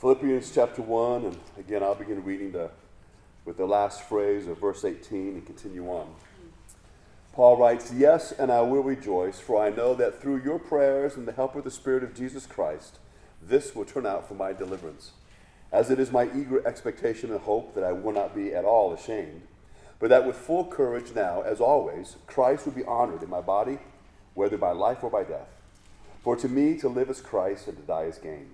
Philippians chapter 1, and again, I'll begin reading the, with the last phrase of verse 18 and continue on. Paul writes, Yes, and I will rejoice, for I know that through your prayers and the help of the Spirit of Jesus Christ, this will turn out for my deliverance. As it is my eager expectation and hope that I will not be at all ashamed, but that with full courage now, as always, Christ will be honored in my body, whether by life or by death. For to me, to live is Christ, and to die is gain.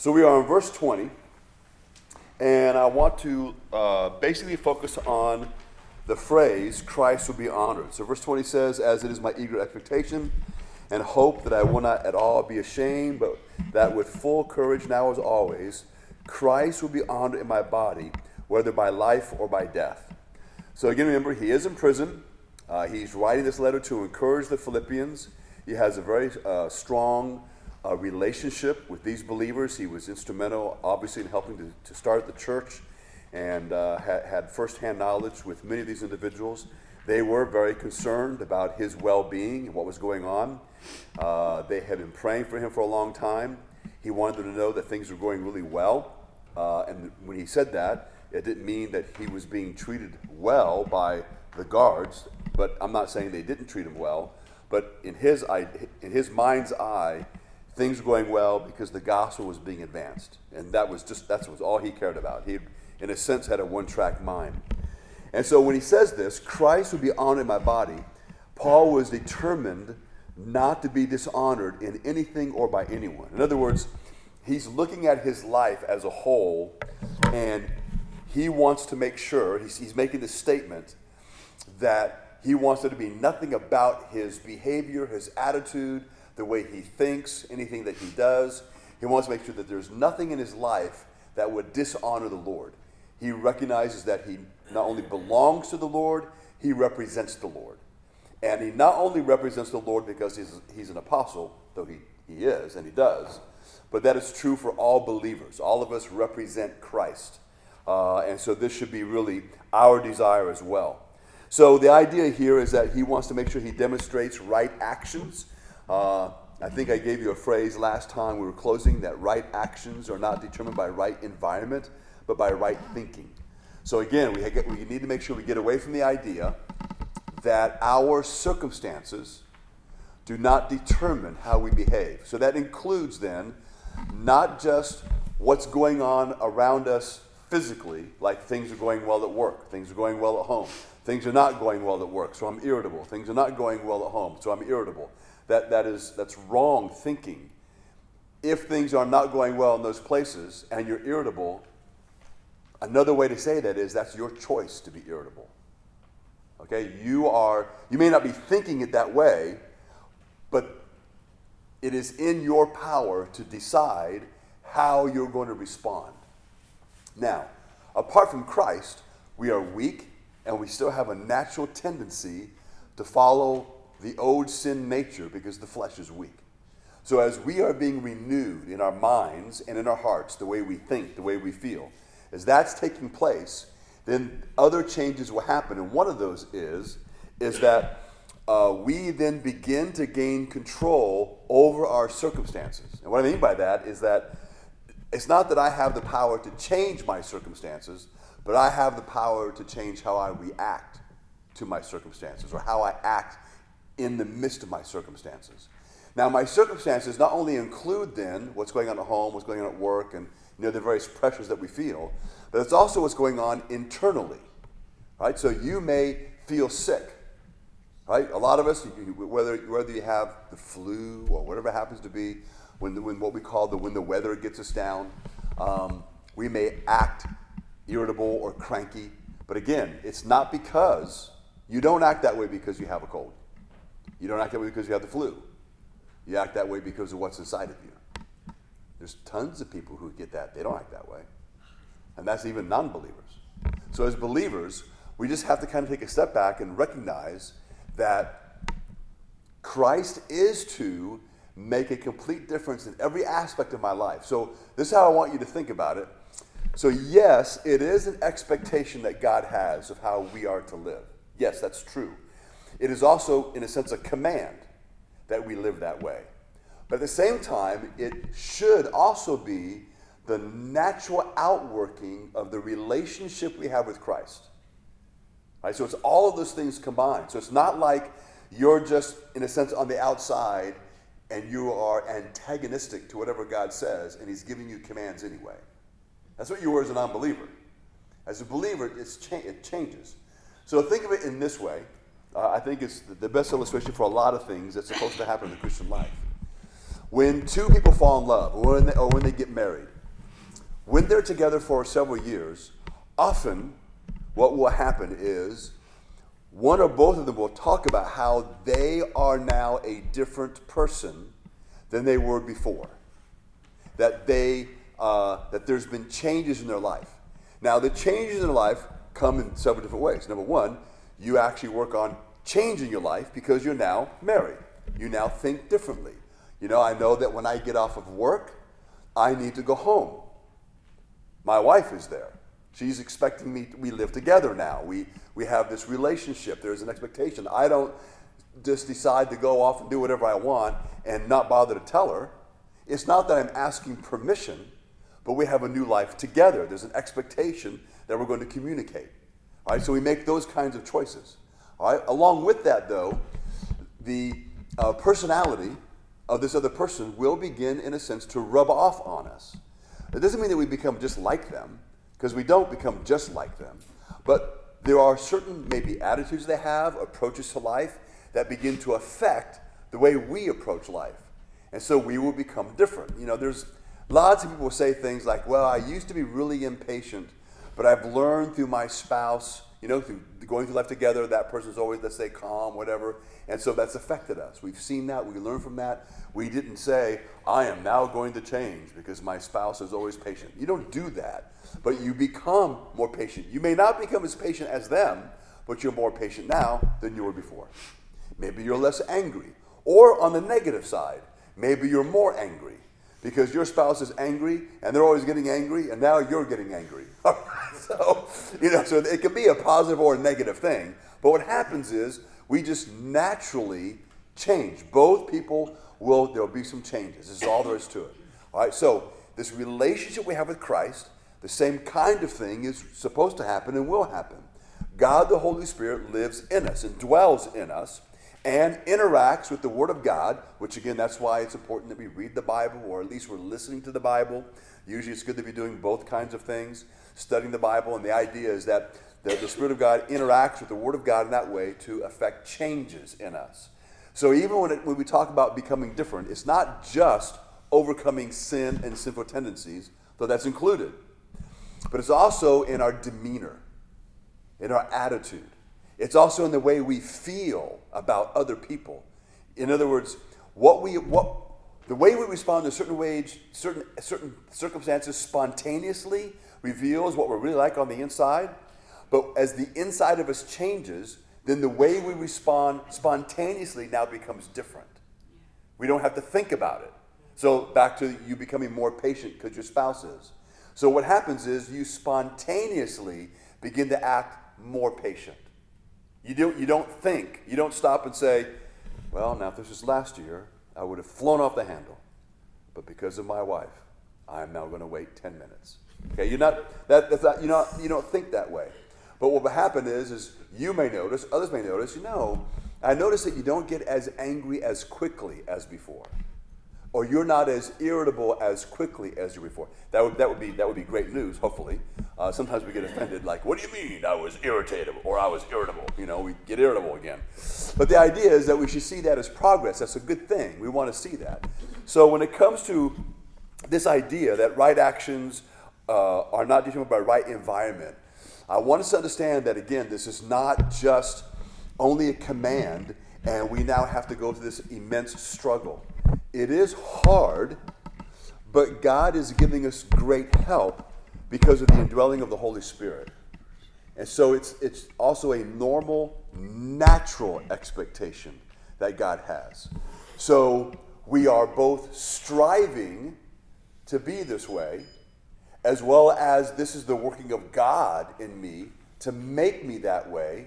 So we are in verse 20, and I want to uh, basically focus on the phrase, Christ will be honored. So verse 20 says, As it is my eager expectation and hope that I will not at all be ashamed, but that with full courage now as always, Christ will be honored in my body, whether by life or by death. So again, remember, he is in prison. Uh, he's writing this letter to encourage the Philippians. He has a very uh, strong a relationship with these believers. He was instrumental, obviously, in helping to, to start the church and uh, had, had firsthand knowledge with many of these individuals. They were very concerned about his well being and what was going on. Uh, they had been praying for him for a long time. He wanted them to know that things were going really well. Uh, and when he said that, it didn't mean that he was being treated well by the guards, but I'm not saying they didn't treat him well. But in his, in his mind's eye, things were going well because the gospel was being advanced. And that was just, that was all he cared about. He, in a sense, had a one track mind. And so when he says this, Christ will be honored in my body, Paul was determined not to be dishonored in anything or by anyone. In other words, he's looking at his life as a whole and he wants to make sure, he's, he's making this statement that he wants there to be nothing about his behavior, his attitude, the way he thinks, anything that he does. He wants to make sure that there's nothing in his life that would dishonor the Lord. He recognizes that he not only belongs to the Lord, he represents the Lord. And he not only represents the Lord because he's, he's an apostle, though he, he is, and he does, but that is true for all believers. All of us represent Christ. Uh, and so this should be really our desire as well. So the idea here is that he wants to make sure he demonstrates right actions uh, I think I gave you a phrase last time we were closing that right actions are not determined by right environment, but by right thinking. So again, we, we need to make sure we get away from the idea that our circumstances do not determine how we behave. So that includes then not just what's going on around us physically, like things are going well at work, things are going well at home, things are not going well at work, so I'm irritable, things are not going well at home, so I'm irritable that, that is, that's wrong thinking. If things are not going well in those places and you're irritable, another way to say that is that's your choice to be irritable. Okay, you are, you may not be thinking it that way, but it is in your power to decide how you're going to respond. Now, apart from Christ, we are weak and we still have a natural tendency to follow the old sin nature because the flesh is weak. So, as we are being renewed in our minds and in our hearts, the way we think, the way we feel, as that's taking place, then other changes will happen. And one of those is, is that uh, we then begin to gain control over our circumstances. And what I mean by that is that it's not that I have the power to change my circumstances, but I have the power to change how I react to my circumstances or how I act in the midst of my circumstances. Now, my circumstances not only include then what's going on at home, what's going on at work, and you know the various pressures that we feel, but it's also what's going on internally, right? So you may feel sick, right? A lot of us, whether whether you have the flu or whatever happens to be, when the, when what we call the when the weather gets us down, um, we may act irritable or cranky. But again, it's not because you don't act that way because you have a cold. You don't act that way because you have the flu. You act that way because of what's inside of you. There's tons of people who get that. They don't act that way. And that's even non believers. So, as believers, we just have to kind of take a step back and recognize that Christ is to make a complete difference in every aspect of my life. So, this is how I want you to think about it. So, yes, it is an expectation that God has of how we are to live. Yes, that's true. It is also, in a sense, a command that we live that way. But at the same time, it should also be the natural outworking of the relationship we have with Christ. Right? So it's all of those things combined. So it's not like you're just, in a sense, on the outside and you are antagonistic to whatever God says and He's giving you commands anyway. That's what you were as a non believer. As a believer, cha- it changes. So think of it in this way. Uh, I think it's the best illustration for a lot of things that's supposed to happen in the Christian life. When two people fall in love or when they, or when they get married, when they're together for several years, often what will happen is one or both of them will talk about how they are now a different person than they were before. That they uh, that there's been changes in their life. Now the changes in their life come in several different ways. Number one, you actually work on changing your life because you're now married. You now think differently. You know, I know that when I get off of work, I need to go home. My wife is there. She's expecting me, to, we live together now. We, we have this relationship. There's an expectation. I don't just decide to go off and do whatever I want and not bother to tell her. It's not that I'm asking permission, but we have a new life together. There's an expectation that we're going to communicate. So we make those kinds of choices. All right, along with that, though, the uh, personality of this other person will begin, in a sense, to rub off on us. It doesn't mean that we become just like them, because we don't become just like them. But there are certain, maybe, attitudes they have, approaches to life, that begin to affect the way we approach life. And so we will become different. You know, there's lots of people say things like, well, I used to be really impatient, but I've learned through my spouse, you know, through going through life together, that person's always, let's say, calm, whatever. And so that's affected us. We've seen that, we learn from that. We didn't say, I am now going to change because my spouse is always patient. You don't do that, but you become more patient. You may not become as patient as them, but you're more patient now than you were before. Maybe you're less angry. Or on the negative side, maybe you're more angry because your spouse is angry and they're always getting angry and now you're getting angry. so, you know, so it can be a positive or a negative thing. But what happens is we just naturally change. Both people will, there'll be some changes. This is all there is to it. All right, so this relationship we have with Christ, the same kind of thing is supposed to happen and will happen. God the Holy Spirit lives in us and dwells in us and interacts with the Word of God, which again, that's why it's important that we read the Bible or at least we're listening to the Bible. Usually it's good to be doing both kinds of things, studying the Bible, and the idea is that the, the Spirit of God interacts with the Word of God in that way to affect changes in us. So even when, it, when we talk about becoming different, it's not just overcoming sin and sinful tendencies, though that's included, but it's also in our demeanor, in our attitude. It's also in the way we feel about other people. In other words, what we what the way we respond to certain ways, certain certain circumstances spontaneously reveals what we're really like on the inside. But as the inside of us changes, then the way we respond spontaneously now becomes different. We don't have to think about it. So back to you becoming more patient because your spouse is. So what happens is you spontaneously begin to act more patient. You don't, you don't think, you don't stop and say, well, now if this was last year, I would have flown off the handle. But because of my wife, I am now going to wait 10 minutes. Okay, you're not, that, that's not, you know, you don't think that way. But what will happen is, is you may notice, others may notice, you know, I notice that you don't get as angry as quickly as before or you're not as irritable as quickly as you were before. That would, that would, be, that would be great news, hopefully. Uh, sometimes we get offended, like, what do you mean I was irritated or I was irritable? You know, we get irritable again. But the idea is that we should see that as progress. That's a good thing. We want to see that. So when it comes to this idea that right actions uh, are not determined by right environment, I want us to understand that, again, this is not just only a command, and we now have to go through this immense struggle. It is hard, but God is giving us great help because of the indwelling of the Holy Spirit. And so it's, it's also a normal, natural expectation that God has. So we are both striving to be this way, as well as this is the working of God in me to make me that way,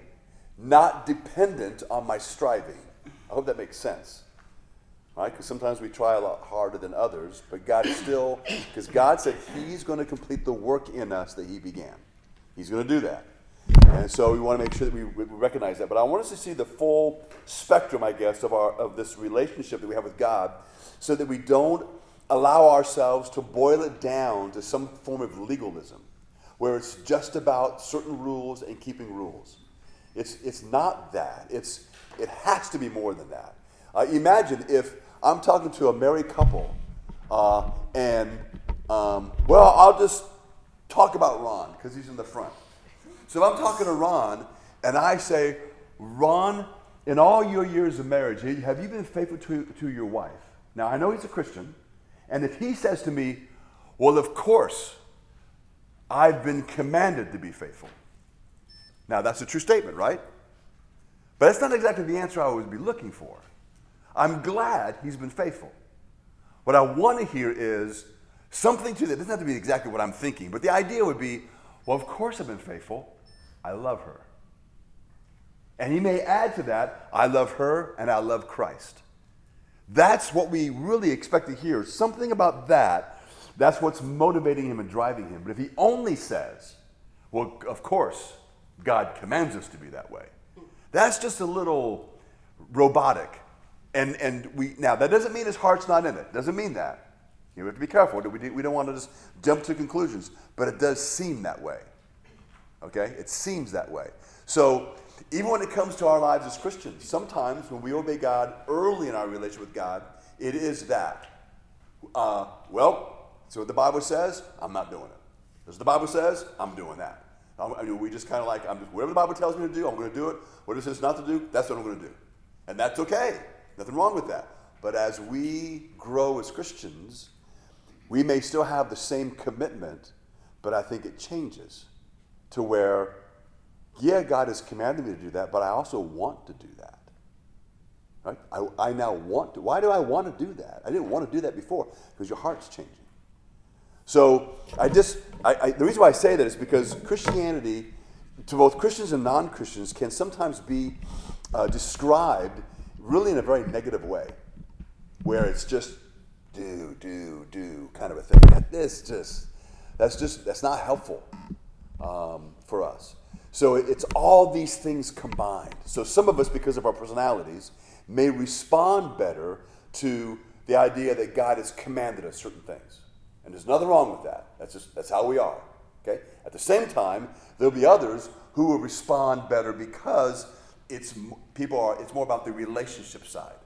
not dependent on my striving. I hope that makes sense. Right? Because sometimes we try a lot harder than others, but God is still, because God said He's going to complete the work in us that He began. He's going to do that. And so we want to make sure that we, we recognize that. But I want us to see the full spectrum, I guess, of, our, of this relationship that we have with God so that we don't allow ourselves to boil it down to some form of legalism where it's just about certain rules and keeping rules. It's, it's not that. It's, it has to be more than that. Uh, imagine if I'm talking to a married couple uh, and, um, well, I'll just talk about Ron because he's in the front. So if I'm talking to Ron and I say, Ron, in all your years of marriage, have you been faithful to, to your wife? Now, I know he's a Christian, and if he says to me, Well, of course, I've been commanded to be faithful. Now, that's a true statement, right? But that's not exactly the answer I would be looking for. I'm glad he's been faithful. What I want to hear is something to that. Doesn't have to be exactly what I'm thinking, but the idea would be, well, of course I've been faithful. I love her. And he may add to that, I love her and I love Christ. That's what we really expect to hear. Something about that, that's what's motivating him and driving him. But if he only says, well, of course, God commands us to be that way, that's just a little robotic. And, and we, now, that doesn't mean his heart's not in it. Doesn't mean that. You have to be careful. We, we don't want to just jump to conclusions, but it does seem that way. Okay? It seems that way. So, even when it comes to our lives as Christians, sometimes when we obey God early in our relationship with God, it is that. Uh, well, so what the Bible says, I'm not doing it. As the Bible says, I'm doing that. I mean, we just kind of like, I'm just, whatever the Bible tells me to do, I'm going to do it. What it says not to do, that's what I'm going to do. And that's okay. Nothing wrong with that. But as we grow as Christians, we may still have the same commitment, but I think it changes to where, yeah, God has commanded me to do that, but I also want to do that. Right? I, I now want to. Why do I want to do that? I didn't want to do that before because your heart's changing. So I just, I, I, the reason why I say that is because Christianity, to both Christians and non Christians, can sometimes be uh, described really in a very negative way, where it's just do, do, do kind of a thing. This just, that's just, that's not helpful um, for us. So it's all these things combined. So some of us, because of our personalities, may respond better to the idea that God has commanded us certain things. And there's nothing wrong with that. That's just that's how we are. Okay? At the same time, there'll be others who will respond better because it's people are it's more about the relationship side.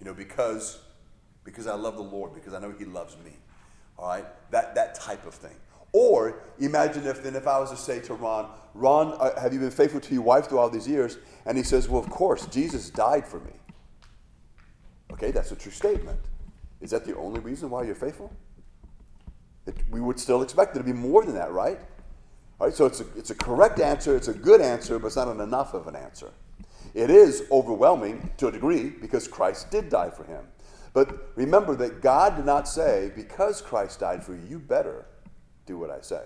You know, because because I love the Lord, because I know He loves me. All right? That that type of thing. Or imagine if then if I was to say to Ron, Ron, uh, have you been faithful to your wife through all these years? And he says, Well, of course, Jesus died for me. Okay, that's a true statement. Is that the only reason why you're faithful? It, we would still expect there to be more than that, right? All right, so it's a, it's a correct answer, it's a good answer, but it's not an enough of an answer. It is overwhelming to a degree because Christ did die for him. But remember that God did not say, because Christ died for you, you better do what I say.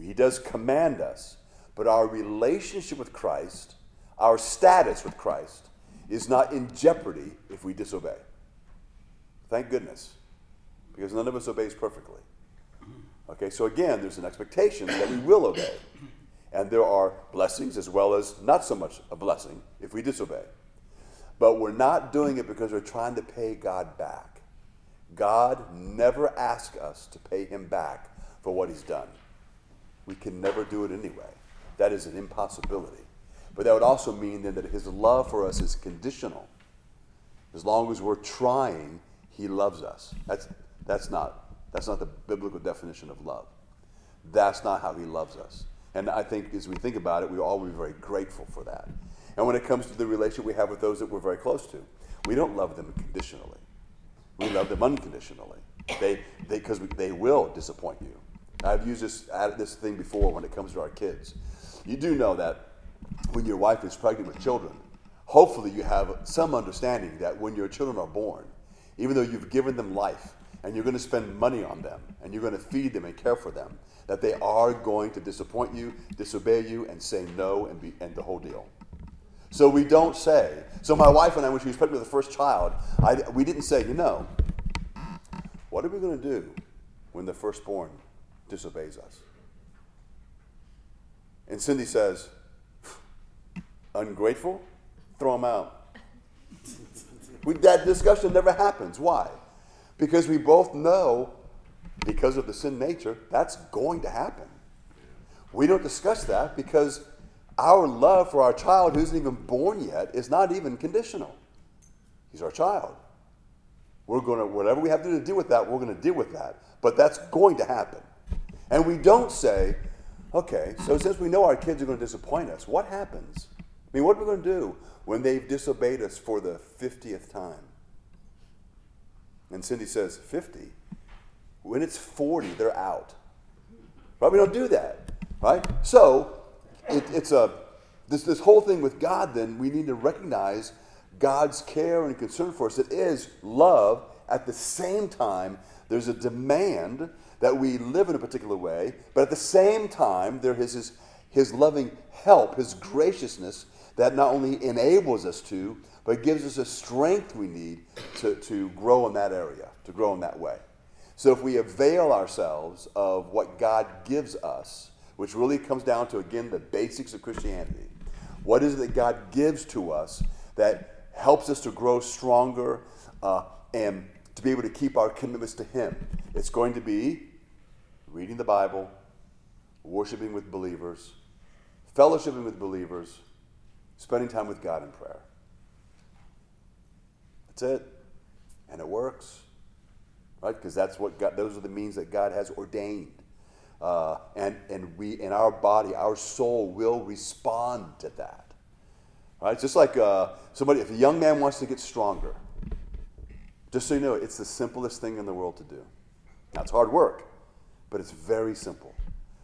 He does command us, but our relationship with Christ, our status with Christ, is not in jeopardy if we disobey. Thank goodness because none of us obeys perfectly. Okay, so again, there's an expectation that we will obey. And there are blessings as well as not so much a blessing if we disobey. But we're not doing it because we're trying to pay God back. God never asks us to pay him back for what he's done. We can never do it anyway. That is an impossibility. But that would also mean then that his love for us is conditional. As long as we're trying, he loves us. That's, that's not, that's not the biblical definition of love. That's not how he loves us. And I think as we think about it, we all be very grateful for that. And when it comes to the relationship we have with those that we're very close to, we don't love them conditionally. We love them unconditionally. They because they, they, will disappoint you. I've used this this thing before when it comes to our kids. You do know that when your wife is pregnant with children, hopefully you have some understanding that when your children are born, even though you've given them life and you're going to spend money on them and you're going to feed them and care for them, that they are going to disappoint you, disobey you, and say no and, be, and the whole deal. So we don't say. So my wife and I, when she was pregnant with the first child, I, we didn't say, you know, what are we going to do when the firstborn disobeys us? And Cindy says, ungrateful, throw him out. We, that discussion never happens. Why? Because we both know, because of the sin nature, that's going to happen. We don't discuss that because our love for our child who isn't even born yet is not even conditional. He's our child. We're going to, whatever we have to do to deal with that, we're going to deal with that. But that's going to happen. And we don't say, okay, so since we know our kids are going to disappoint us, what happens? I mean, what are we going to do when they've disobeyed us for the 50th time? And Cindy says, 50? When it's 40, they're out. Right? We don't do that. Right? So, it, it's a this, this whole thing with God, then, we need to recognize God's care and concern for us. It is love. At the same time, there's a demand that we live in a particular way, but at the same time, there is his, his loving help, his graciousness that not only enables us to, but it gives us the strength we need to, to grow in that area, to grow in that way. So if we avail ourselves of what God gives us, which really comes down to, again, the basics of Christianity. What is it that God gives to us that helps us to grow stronger uh, and to be able to keep our commitments to Him? It's going to be reading the Bible, worshiping with believers, fellowshipping with believers, spending time with God in prayer. That's it. And it works. Right? Because that's what God, those are the means that God has ordained. Uh, and, and we, in our body, our soul will respond to that. Right? Just like uh, somebody, if a young man wants to get stronger, just so you know, it's the simplest thing in the world to do. Now, it's hard work, but it's very simple.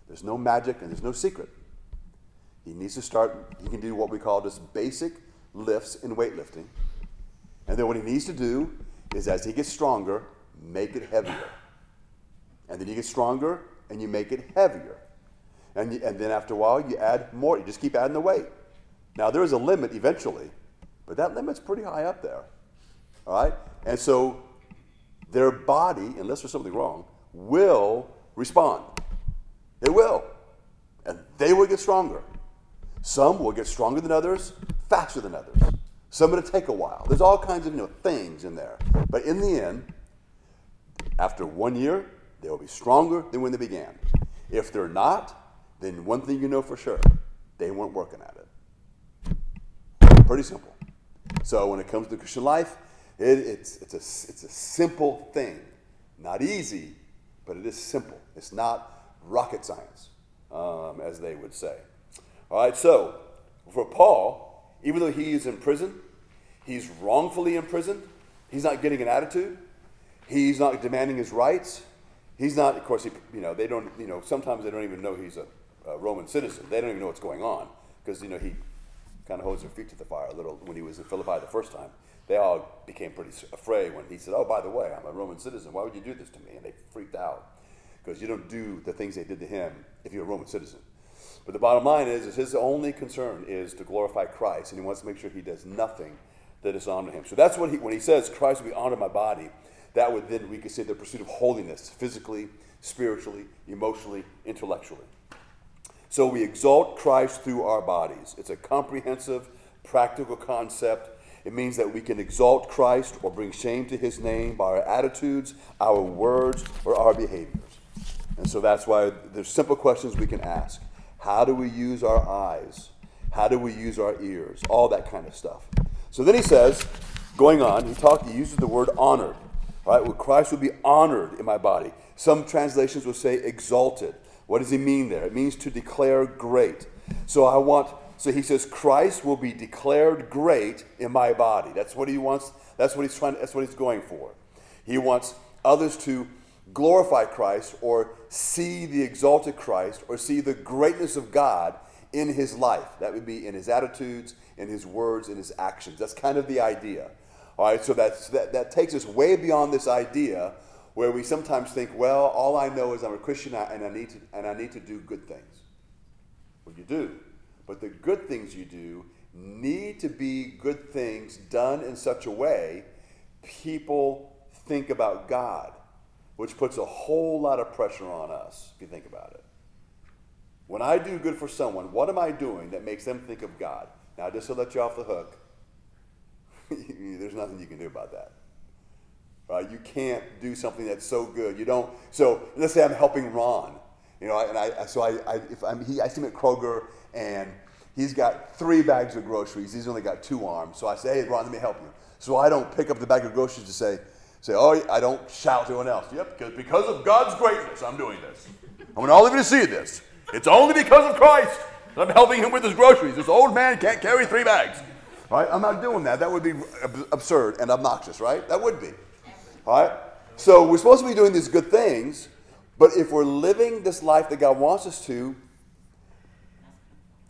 There's no magic and there's no secret. He needs to start, he can do what we call just basic lifts in weightlifting. And then what he needs to do is, as he gets stronger, make it heavier. And then he gets stronger, and you make it heavier. And, you, and then after a while, you add more. You just keep adding the weight. Now, there is a limit eventually, but that limit's pretty high up there. All right? And so their body, unless there's something wrong, will respond. It will. And they will get stronger. Some will get stronger than others, faster than others. Some it'll take a while. There's all kinds of you know, things in there. But in the end, after one year, they will be stronger than when they began. If they're not, then one thing you know for sure they weren't working at it. Pretty simple. So when it comes to Christian life, it, it's, it's, a, it's a simple thing. Not easy, but it is simple. It's not rocket science, um, as they would say. All right, so for Paul, even though he is in prison, he's wrongfully imprisoned, he's not getting an attitude, he's not demanding his rights, He's not, of course, he, you know, they don't, you know, sometimes they don't even know he's a, a Roman citizen. They don't even know what's going on because, you know, he kind of holds their feet to the fire a little when he was in Philippi the first time. They all became pretty afraid when he said, Oh, by the way, I'm a Roman citizen. Why would you do this to me? And they freaked out because you don't do the things they did to him if you're a Roman citizen. But the bottom line is, is his only concern is to glorify Christ, and he wants to make sure he does nothing that dishonor him. So that's what he, when he says, Christ will be honored my body, that would then, we could say, the pursuit of holiness, physically, spiritually, emotionally, intellectually. So we exalt Christ through our bodies. It's a comprehensive, practical concept. It means that we can exalt Christ or bring shame to his name by our attitudes, our words, or our behaviors. And so that's why there's simple questions we can ask. How do we use our eyes? How do we use our ears? All that kind of stuff. So then he says, going on, he talked, he uses the word honored. Right? Well, Christ will be honored in my body. Some translations will say exalted. What does he mean there? It means to declare great. So I want, so he says, Christ will be declared great in my body. That's what he wants, that's what he's trying, that's what he's going for. He wants others to glorify Christ or see the exalted Christ or see the greatness of God in his life. That would be in his attitudes, in his words, in his actions. That's kind of the idea. All right, so that's, that, that takes us way beyond this idea where we sometimes think, well, all I know is I'm a Christian and I need to, and I need to do good things. Well, you do. But the good things you do need to be good things done in such a way people think about God, which puts a whole lot of pressure on us, if you think about it. When I do good for someone, what am I doing that makes them think of God? Now, just to let you off the hook, there's nothing you can do about that. Right? You can't do something that's so good. You don't. So let's say I'm helping Ron, you know, and I so I, I if I'm he, I see him at Kroger and he's got three bags of groceries. He's only got two arms. So I say, hey Ron, let me help you. So I don't pick up the bag of groceries to say, say, oh, I don't shout to anyone else. Yep, because because of God's greatness, I'm doing this. I want all of you to see this. It's only because of Christ that I'm helping him with his groceries. This old man can't carry three bags. Right? I'm not doing that. That would be absurd and obnoxious, right? That would be. All right? So we're supposed to be doing these good things, but if we're living this life that God wants us to,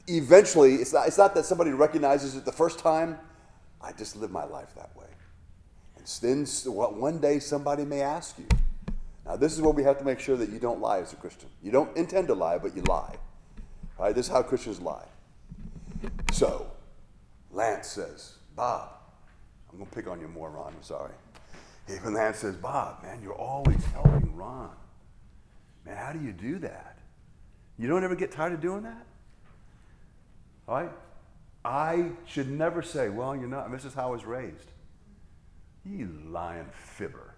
eventually, it's not, it's not that somebody recognizes it the first time. I just live my life that way. Then one day somebody may ask you. Now, this is where we have to make sure that you don't lie as a Christian. You don't intend to lie, but you lie. All right? This is how Christians lie. So, Lance says, Bob, I'm going to pick on you more, Ron. I'm sorry. Even Lance says, Bob, man, you're always helping Ron. Man, how do you do that? You don't ever get tired of doing that? All right? I should never say, well, you know, this is how I was raised. You lying fibber.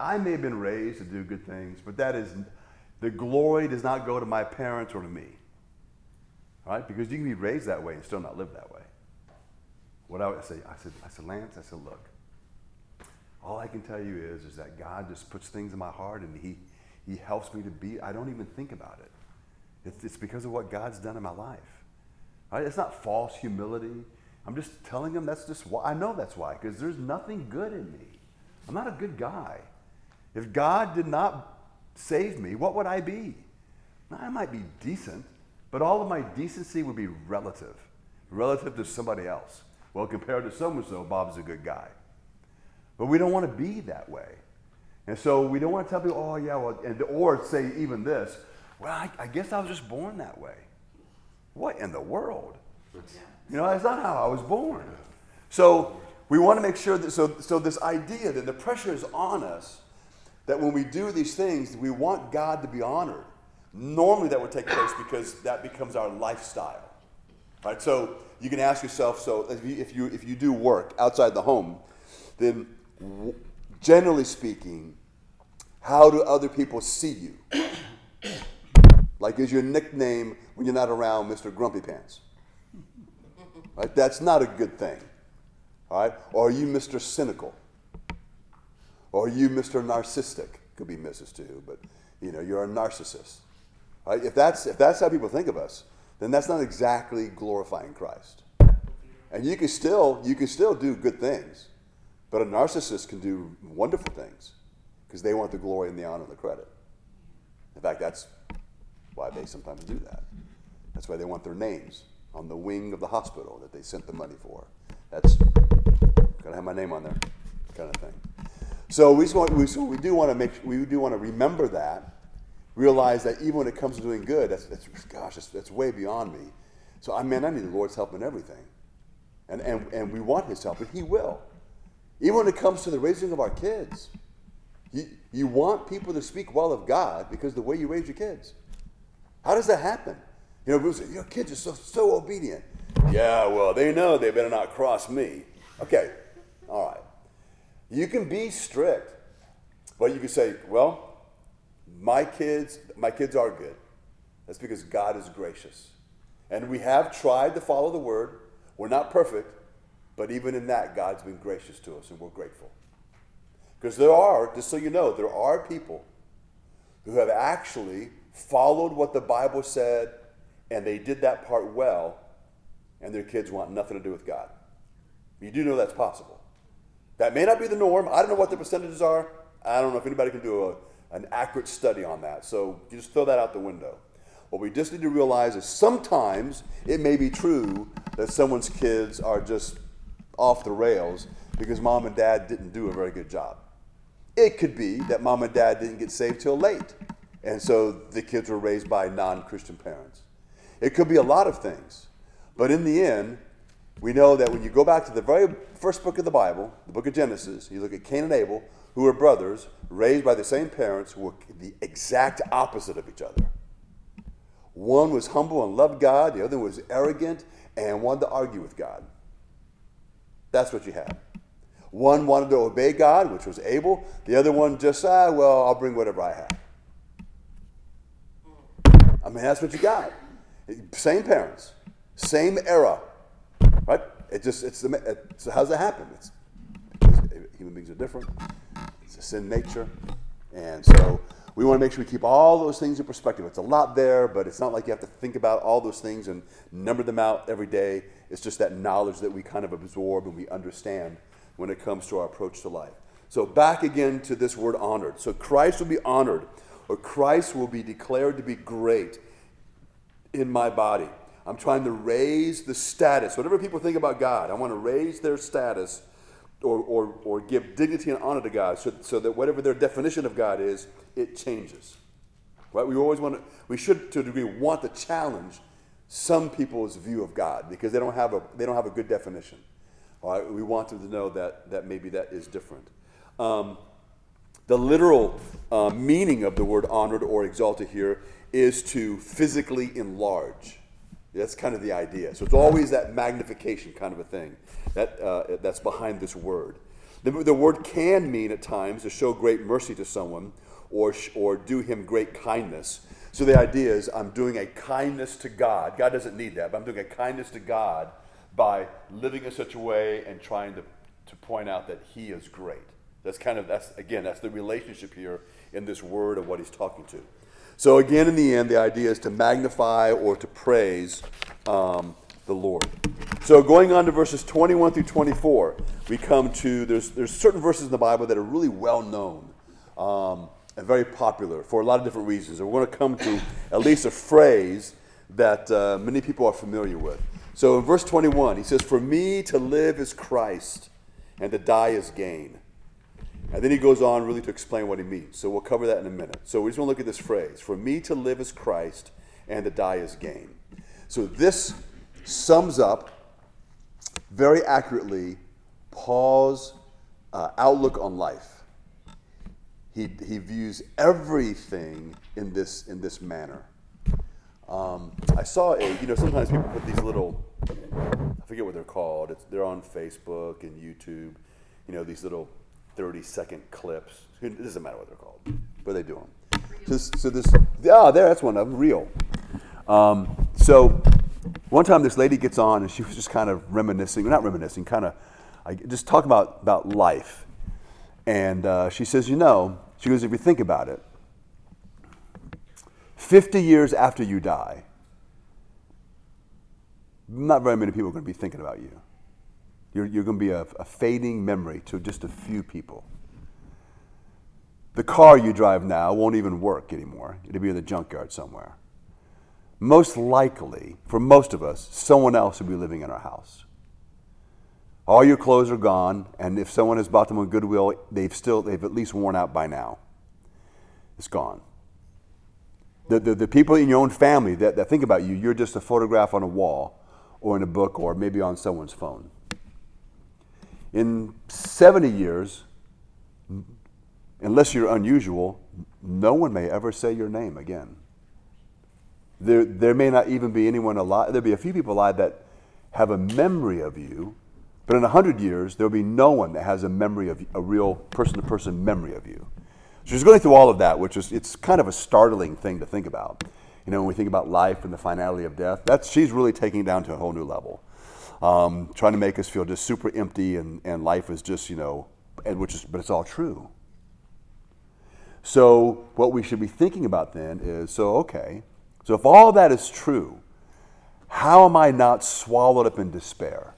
I may have been raised to do good things, but that is, the glory does not go to my parents or to me. All right? Because you can be raised that way and still not live that way. What I would say, I said, I said, Lance, I said, look, all I can tell you is, is that God just puts things in my heart and he, he helps me to be, I don't even think about it. It's, it's because of what God's done in my life. Right? It's not false humility. I'm just telling him that's just why. I know that's why, because there's nothing good in me. I'm not a good guy. If God did not save me, what would I be? Now, I might be decent, but all of my decency would be relative, relative to somebody else. Well, compared to so and so, Bob's a good guy. But we don't want to be that way. And so we don't want to tell people, oh, yeah, well, and, or say even this, well, I, I guess I was just born that way. What in the world? You know, that's not how I was born. So we want to make sure that, so, so this idea that the pressure is on us that when we do these things, we want God to be honored. Normally that would take place because that becomes our lifestyle. Right? So you can ask yourself, so if you, if you, if you do work outside the home, then generally speaking, how do other people see you? Like, is your nickname when you're not around Mr. Grumpy Pants? Right? That's not a good thing. All right? Or are you Mr. Cynical? Or are you Mr. Narcissistic? Could be Mrs. too, but you know, you're a narcissist. Right? If that's if that's how people think of us, then that's not exactly glorifying Christ. And you can still you can still do good things. But a narcissist can do wonderful things because they want the glory and the honor and the credit. In fact, that's why they sometimes do that. That's why they want their names on the wing of the hospital that they sent the money for. That's gotta have my name on there, kind of thing. So we, want, we, so we do want to make we do want to remember that, realize that even when it comes to doing good, that's, that's gosh, that's, that's way beyond me. So I mean, I need the Lord's help in everything, and and and we want His help, and He will. Even when it comes to the raising of our kids, you, you want people to speak well of God because the way you raise your kids. How does that happen? You know, people say, your kids are so, so obedient. Yeah, well, they know they better not cross me. Okay, all right. You can be strict, but you can say, well, my kids, my kids are good. That's because God is gracious. And we have tried to follow the word. We're not perfect, but even in that, God's been gracious to us, and we're grateful. Because there are, just so you know, there are people who have actually followed what the Bible said, and they did that part well, and their kids want nothing to do with God. You do know that's possible. That may not be the norm. I don't know what the percentages are. I don't know if anybody can do a, an accurate study on that. So just throw that out the window. What we just need to realize is sometimes it may be true that someone's kids are just off the rails because mom and dad didn't do a very good job. It could be that mom and dad didn't get saved till late, and so the kids were raised by non Christian parents. It could be a lot of things. But in the end, we know that when you go back to the very first book of the Bible, the book of Genesis, you look at Cain and Abel, who were brothers, raised by the same parents, who were the exact opposite of each other. One was humble and loved God, the other was arrogant and wanted to argue with God. That's what you had. One wanted to obey God, which was Abel. The other one just, ah, well, I'll bring whatever I have. I mean, that's what you got. Same parents, same era, right? It just, it's, the, it, so how's that happen? It's, human beings are different. It's a sin nature. And so we want to make sure we keep all those things in perspective. It's a lot there, but it's not like you have to think about all those things and number them out every day. It's just that knowledge that we kind of absorb and we understand when it comes to our approach to life. So, back again to this word honored. So, Christ will be honored, or Christ will be declared to be great in my body. I'm trying to raise the status. Whatever people think about God, I want to raise their status or, or, or give dignity and honor to God so, so that whatever their definition of God is, it changes. Right? We always want to, we should to a degree want to challenge some people's view of God because they don't have a, they don't have a good definition. All right? We want them to know that, that maybe that is different. Um, the literal uh, meaning of the word honored or exalted here is to physically enlarge. That's kind of the idea. So it's always that magnification kind of a thing that, uh, that's behind this word. The, the word can mean at times to show great mercy to someone or, or do him great kindness. So the idea is I'm doing a kindness to God. God doesn't need that, but I'm doing a kindness to God by living in such a way and trying to, to point out that He is great. That's kind of, that's again, that's the relationship here in this word of what He's talking to. So, again, in the end, the idea is to magnify or to praise um, the Lord. So, going on to verses 21 through 24, we come to there's, there's certain verses in the Bible that are really well known um, and very popular for a lot of different reasons. And we're going to come to at least a phrase that uh, many people are familiar with. So in verse 21, he says, For me to live is Christ, and to die is gain. And then he goes on really to explain what he means. So we'll cover that in a minute. So we just want to look at this phrase For me to live is Christ, and to die is gain. So this sums up very accurately Paul's uh, outlook on life. He, he views everything in this, in this manner. Um, I saw a, you know, sometimes people put these little, I forget what they're called. It's, they're on Facebook and YouTube. You know, these little 30 second clips. It doesn't matter what they're called, but they do them. So, so this, ah, there, that's one of them, real. Um, so one time this lady gets on and she was just kind of reminiscing, not reminiscing, kind of I just talking about, about life. And uh, she says, you know, she goes, if you think about it, 50 years after you die, not very many people are going to be thinking about you. You're, you're going to be a, a fading memory to just a few people. The car you drive now won't even work anymore. It'll be in the junkyard somewhere. Most likely, for most of us, someone else will be living in our house. All your clothes are gone, and if someone has bought them on Goodwill, they've still they've at least worn out by now. It's gone. The, the, the people in your own family that, that think about you, you're just a photograph on a wall or in a book or maybe on someone's phone. In 70 years, unless you're unusual, no one may ever say your name again. There, there may not even be anyone alive. There'll be a few people alive that have a memory of you, but in 100 years, there'll be no one that has a memory of a real person to person memory of you. So She's going through all of that, which is it's kind of a startling thing to think about. You know, when we think about life and the finality of death, that's she's really taking it down to a whole new level. Um, trying to make us feel just super empty and, and life is just, you know, and which is but it's all true. So what we should be thinking about then is so okay, so if all that is true, how am I not swallowed up in despair?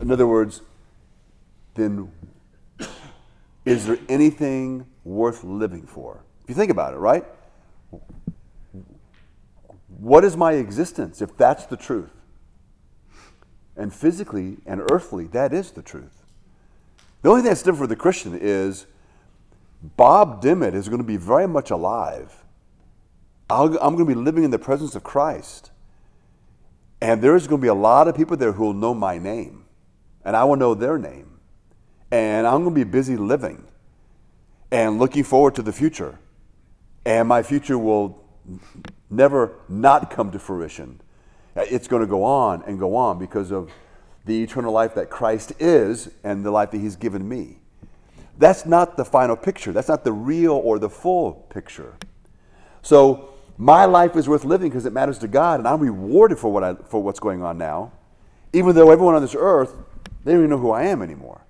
In other words, then is there anything worth living for? If you think about it, right? What is my existence if that's the truth? And physically and earthly, that is the truth. The only thing that's different for the Christian is Bob Dimmitt is going to be very much alive. i am going to be living in the presence of Christ. And there's going to be a lot of people there who will know my name, and I will know their name. And I'm going to be busy living and looking forward to the future. And my future will never not come to fruition. Uh, it's going to go on and go on because of the eternal life that Christ is and the life that He's given me. That's not the final picture. That's not the real or the full picture. So my life is worth living because it matters to God, and I'm rewarded for what I, for what's going on now, even though everyone on this earth they don't even know who I am anymore.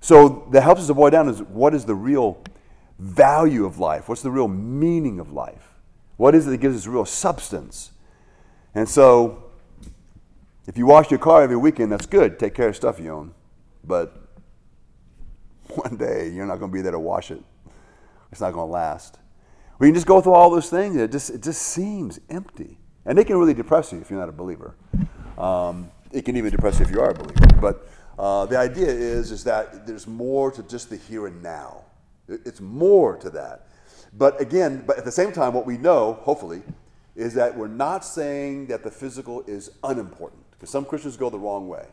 So that helps us to boil down is what is the real value of life? What's the real meaning of life? What is it that gives us real substance? And so, if you wash your car every weekend, that's good. Take care of stuff you own. But one day, you're not going to be there to wash it. It's not going to last. We can just go through all those things. It just, it just seems empty. And it can really depress you if you're not a believer. Um, it can even depress you if you are a believer. But uh, the idea is, is that there's more to just the here and now. It's more to that. But again, but at the same time, what we know, hopefully, is that we're not saying that the physical is unimportant. Because some Christians go the wrong way.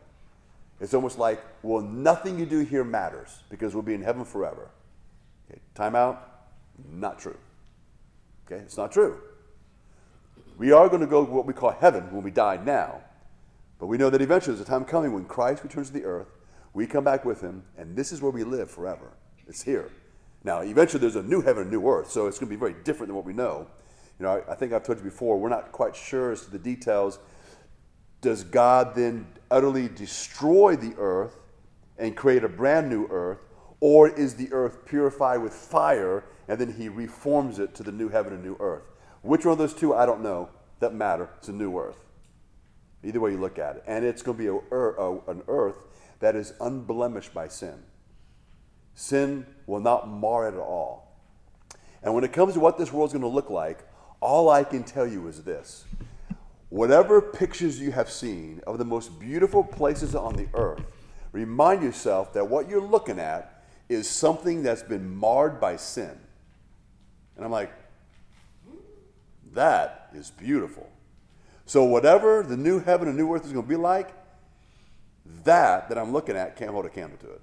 It's almost like, well, nothing you do here matters because we'll be in heaven forever. Okay, time out? Not true. Okay, it's not true. We are going to go to what we call heaven when we die now. But we know that eventually there's a time coming when Christ returns to the earth, we come back with him, and this is where we live forever. It's here. Now, eventually there's a new heaven and new earth, so it's going to be very different than what we know. You know, I, I think I've told you before, we're not quite sure as to the details. Does God then utterly destroy the earth and create a brand new earth, or is the earth purified with fire and then he reforms it to the new heaven and new earth? Which one of those two, I don't know. That matter. It's a new earth. Either way you look at it. And it's going to be a, a, an earth that is unblemished by sin. Sin will not mar it at all. And when it comes to what this world's going to look like, all I can tell you is this. Whatever pictures you have seen of the most beautiful places on the earth, remind yourself that what you're looking at is something that's been marred by sin. And I'm like, that is beautiful. So, whatever the new heaven and new earth is going to be like, that that I'm looking at can't hold a candle to it.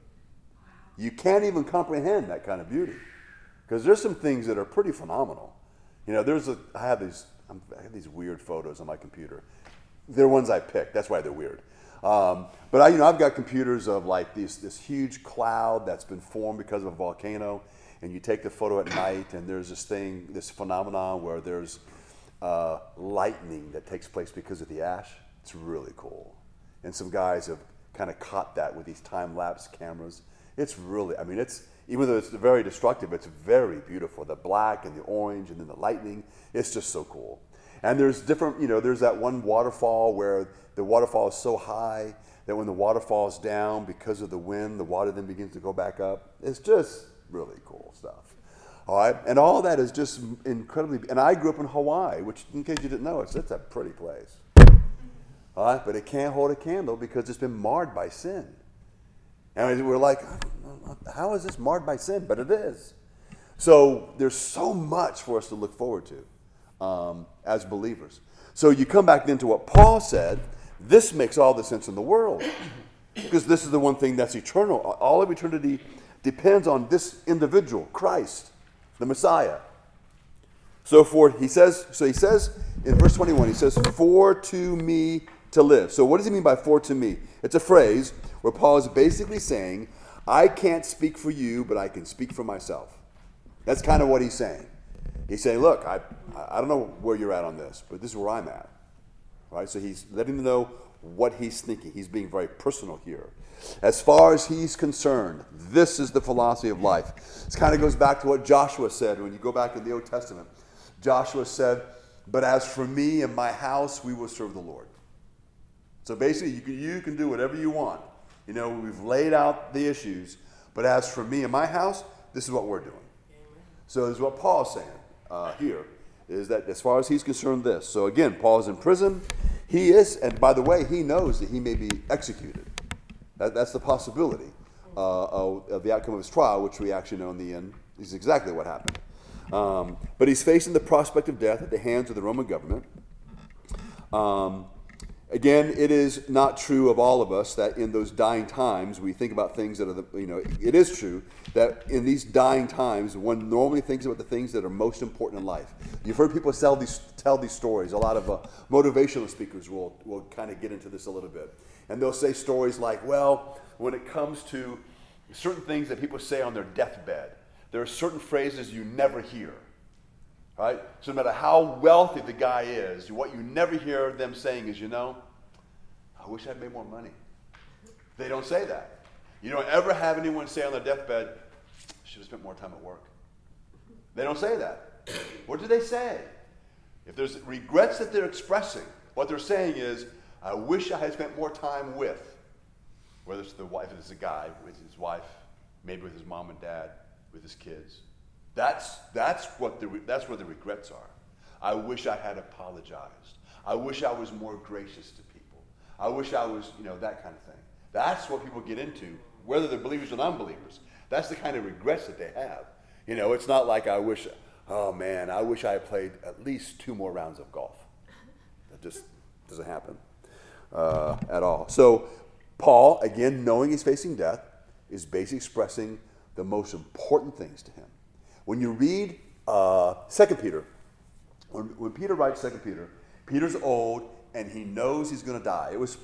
You can't even comprehend that kind of beauty. Because there's some things that are pretty phenomenal. You know, there's a, I have these, I have these weird photos on my computer. They're ones I picked. That's why they're weird. Um, but I, you know, I've got computers of like these, this huge cloud that's been formed because of a volcano, and you take the photo at night, and there's this thing, this phenomenon where there's uh, lightning that takes place because of the ash. It's really cool, and some guys have kind of caught that with these time lapse cameras. It's really, I mean, it's even though it's very destructive, it's very beautiful. The black and the orange and then the lightning, it's just so cool. And there's different, you know, there's that one waterfall where the waterfall is so high that when the water falls down because of the wind, the water then begins to go back up. It's just really cool stuff. All right, and all that is just incredibly. And I grew up in Hawaii, which, in case you didn't know, it's, it's a pretty place. All right, but it can't hold a candle because it's been marred by sin. And we're like, oh, how is this marred by sin? But it is. So there's so much for us to look forward to um, as believers. So you come back then to what Paul said. This makes all the sense in the world because this is the one thing that's eternal. All of eternity depends on this individual, Christ, the Messiah. So for he says, so he says in verse 21, he says, "For to me to live." So what does he mean by "for to me"? It's a phrase where Paul is basically saying, I can't speak for you, but I can speak for myself. That's kind of what he's saying. He's saying, look, I, I don't know where you're at on this, but this is where I'm at. Right? So he's letting them know what he's thinking. He's being very personal here. As far as he's concerned, this is the philosophy of life. This kind of goes back to what Joshua said when you go back in the Old Testament. Joshua said, But as for me and my house, we will serve the Lord. So basically, you can, you can do whatever you want. You know, we've laid out the issues, But as for me and my house, this is what we're doing. So this is what Paul's saying uh, here, is that as far as he's concerned, this. So again, Paul is in prison. He is, and by the way, he knows that he may be executed. That, that's the possibility uh, of, of, the outcome of his trial, which we actually know in the end is exactly what happened. Um, but he's facing the prospect of death at the hands of the Roman government. Um, Again, it is not true of all of us that in those dying times we think about things that are, the, you know, it is true that in these dying times one normally thinks about the things that are most important in life. You've heard people tell these, tell these stories. A lot of uh, motivational speakers will, will kind of get into this a little bit. And they'll say stories like, well, when it comes to certain things that people say on their deathbed, there are certain phrases you never hear right? So no matter how wealthy the guy is, what you never hear them saying is, you know, I wish I'd made more money. They don't say that. You don't ever have anyone say on their deathbed, should have spent more time at work. They don't say that. What do they say? If there's regrets that they're expressing, what they're saying is, I wish I had spent more time with, whether it's the wife, if it's a guy, with his wife, maybe with his mom and dad, with his kids. That's, that's, what the, that's where the regrets are. I wish I had apologized. I wish I was more gracious to people. I wish I was, you know, that kind of thing. That's what people get into, whether they're believers or non believers. That's the kind of regrets that they have. You know, it's not like I wish, oh man, I wish I played at least two more rounds of golf. That just doesn't happen uh, at all. So, Paul, again, knowing he's facing death, is basically expressing the most important things to him. When you read uh, 2 Peter, when, when Peter writes 2 Peter, Peter's old and he knows he's going to die. It was,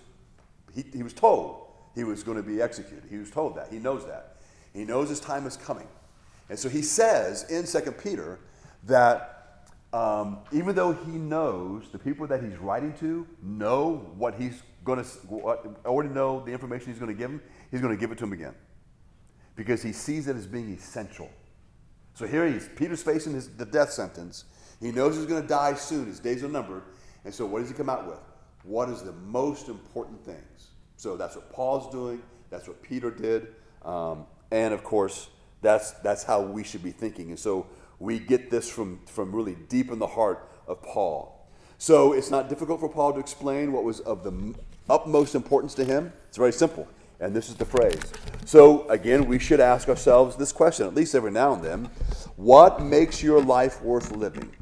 he, he was told he was going to be executed. He was told that. He knows that. He knows his time is coming. And so he says in 2 Peter that um, even though he knows the people that he's writing to know what he's going to, already know the information he's going to give them, he's going to give it to them again. Because he sees it as being essential so here he is. Peter's facing his, the death sentence. He knows he's going to die soon. His days are numbered. And so what does he come out with? What is the most important things? So that's what Paul's doing. That's what Peter did. Um, and of course, that's, that's how we should be thinking. And so we get this from, from really deep in the heart of Paul. So it's not difficult for Paul to explain what was of the utmost importance to him. It's very simple. And this is the phrase. So, again, we should ask ourselves this question, at least every now and then What makes your life worth living?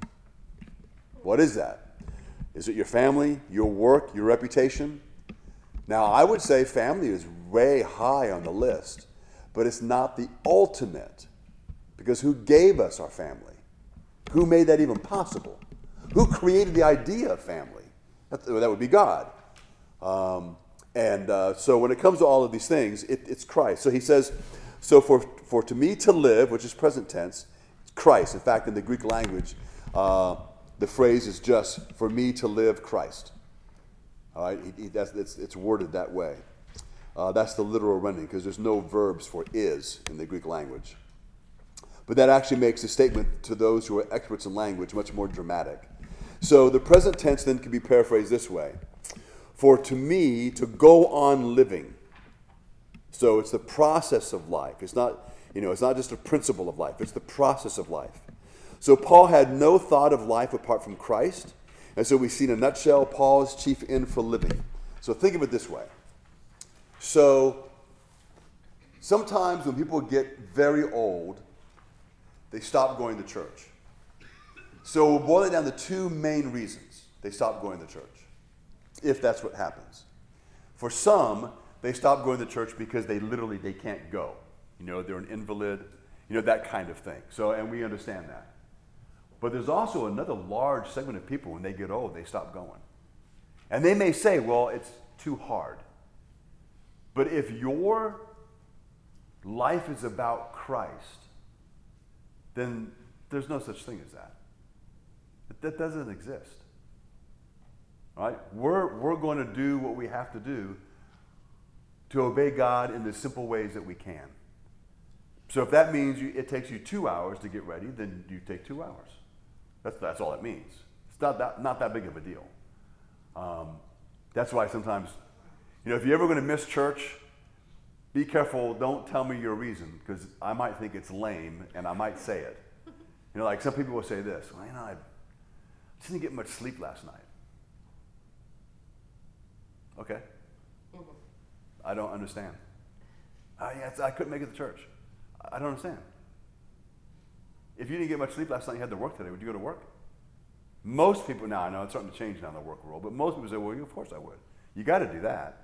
What is that? Is it your family, your work, your reputation? Now, I would say family is way high on the list, but it's not the ultimate. Because who gave us our family? Who made that even possible? Who created the idea of family? That, would be God. Um, and uh, so when it comes to all of these things, it, it's Christ. So he says, so for, for to me to live, which is present tense, Christ. In fact, in the Greek language, uh, the phrase is just for me to live Christ. All right, he, he, it's, it's, worded that way. Uh, that's the literal rendering because there's no verbs for is in the Greek language. But that actually makes the statement to those who are experts in language much more dramatic. So the present tense then can be paraphrased this way for to me to go on living. So it's the process of life. It's not, you know, it's not just a principle of life, it's the process of life. So Paul had no thought of life apart from Christ. And so we see in a nutshell Paul's chief end for living. So think of it this way. So sometimes when people get very old, they stop going to church. So we'll boil it down to two main reasons they stop going to church if that's what happens. For some, they stop going to church because they literally they can't go. You know, they're an invalid, you know, that kind of thing. So, and we understand that. But there's also another large segment of people when they get old, they stop going. And they may say, well, it's too hard. But if your life is about Christ, then there's no such thing as that. That doesn't exist. Right? We're, we're going to do what we have to do to obey God in the simple ways that we can. So if that means you, it takes you two hours to get ready, then you take two hours. That's, that's all it means. It's not that, not that big of a deal. Um, that's why sometimes, you know, if you're ever going to miss church, be careful, don't tell me your reason, because I might think it's lame and I might say it. You know, like some people will say this, well, you know, I just didn't get much sleep last night. Okay. Mm-hmm. I don't understand. I, I couldn't make it to church. I don't understand. If you didn't get much sleep last night, you had to work today. Would you go to work? Most people now, I know it's starting to change now in the work world, but most people say, well, of course I would. You got to do that.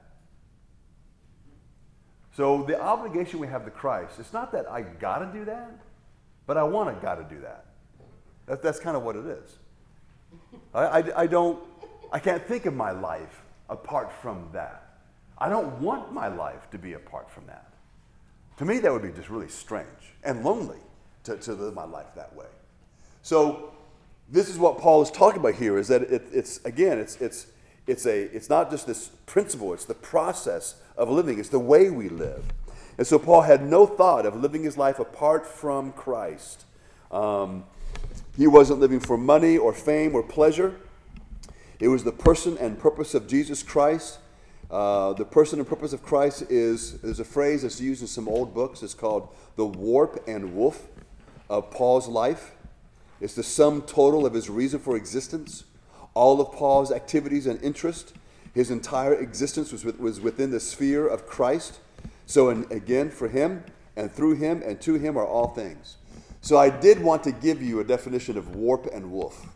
So the obligation we have to Christ, it's not that I got to do that, but I want to got to do that. that. That's kind of what it is. I, I, I don't, I can't think of my life apart from that. I don't want my life to be apart from that. To me, that would be just really strange and lonely to, to live my life that way. So, this is what Paul is talking about here is that it, it's, again, it's, it's, it's, a, it's not just this principle, it's the process of living, it's the way we live. And so, Paul had no thought of living his life apart from Christ. Um, he wasn't living for money or fame or pleasure. It was the person and purpose of Jesus Christ. Uh, the person and purpose of Christ is there's a phrase that's used in some old books. It's called the warp and woof of Paul's life. It's the sum total of his reason for existence, all of Paul's activities and interest. His entire existence was, with, was within the sphere of Christ. So, and again, for him and through him and to him are all things. So, I did want to give you a definition of warp and woof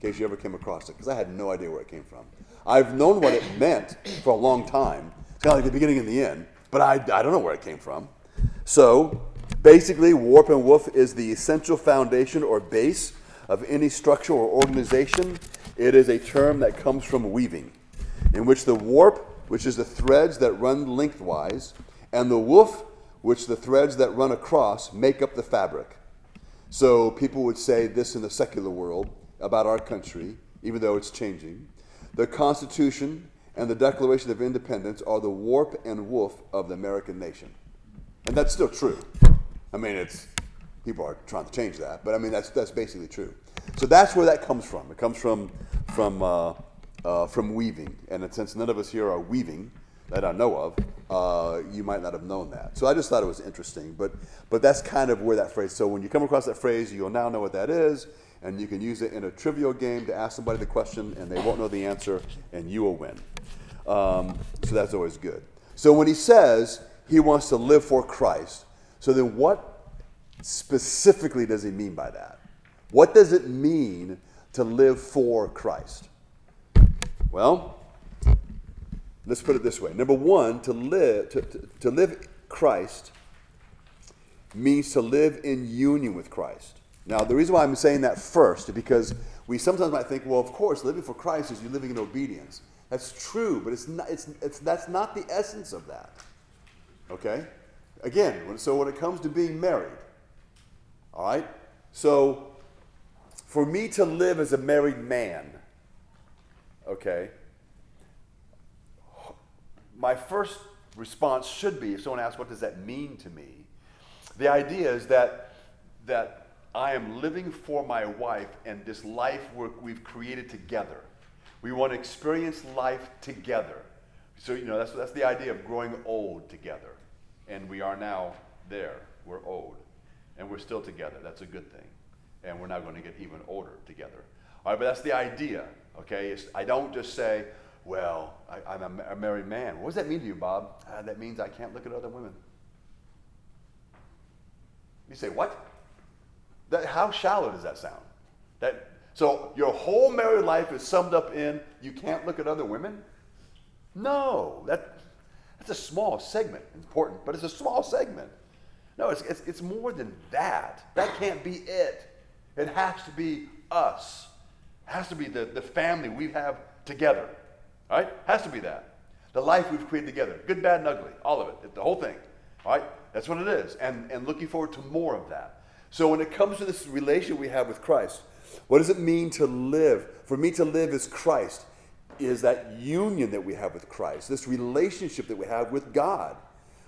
in case you ever came across it, because I had no idea where it came from. I've known what it meant for a long time. It's kind of like the beginning and the end, but I, I don't know where it came from. So, basically, warp and woof is the essential foundation or base of any structure or organization. It is a term that comes from weaving, in which the warp, which is the threads that run lengthwise, and the woof, which the threads that run across, make up the fabric. So people would say this in the secular world about our country, even though it's changing. The Constitution and the Declaration of Independence are the warp and woof of the American nation. And that's still true. I mean, it's people are trying to change that, but I mean that's that's basically true. So that's where that comes from. It comes from from uh, uh, from weaving, and since none of us here are weaving that I know of, uh, you might not have known that. So I just thought it was interesting. But but that's kind of where that phrase. So when you come across that phrase, you'll now know what that is, and you can use it in a trivial game to ask somebody the question, and they won't know the answer, and you will win. Um, so that's always good. So when he says he wants to live for Christ, so then what specifically does he mean by that? What does it mean to live for Christ? Well, let's put it this way. Number one, to live to, to, to live Christ means to live in union with Christ. Now, the reason why I'm saying that first is because we sometimes might think, well, of course, living for Christ is you living in obedience. That's true, but it's not, it's, it's, that's not the essence of that. Okay? Again, when, so when it comes to being married, all right? So, for me to live as a married man, okay, my first response should be if someone asks, what does that mean to me? The idea is that, that I am living for my wife and this life work we've created together. We want to experience life together. So, you know, that's, that's the idea of growing old together. And we are now there. We're old. And we're still together. That's a good thing. And we're now going to get even older together. All right, but that's the idea, okay? It's, I don't just say, well, I, am a, a, married man. What does that mean to you, Bob? Uh, that means I can't look at other women. You say, what? That, how shallow does that sound? That, so your whole married life is summed up in you can't look at other women? No, that, that's a small segment. Important, but it's a small segment. No, it's, it's, it's more than that. That can't be it. It has to be us. It has to be the, the family we have together. All right? Has to be that. The life we've created together. Good, bad, and ugly. All of it. The whole thing. All right? That's what it is. And, and looking forward to more of that. So when it comes to this relation we have with Christ, what does it mean to live? For me to live as Christ is that union that we have with Christ, this relationship that we have with God,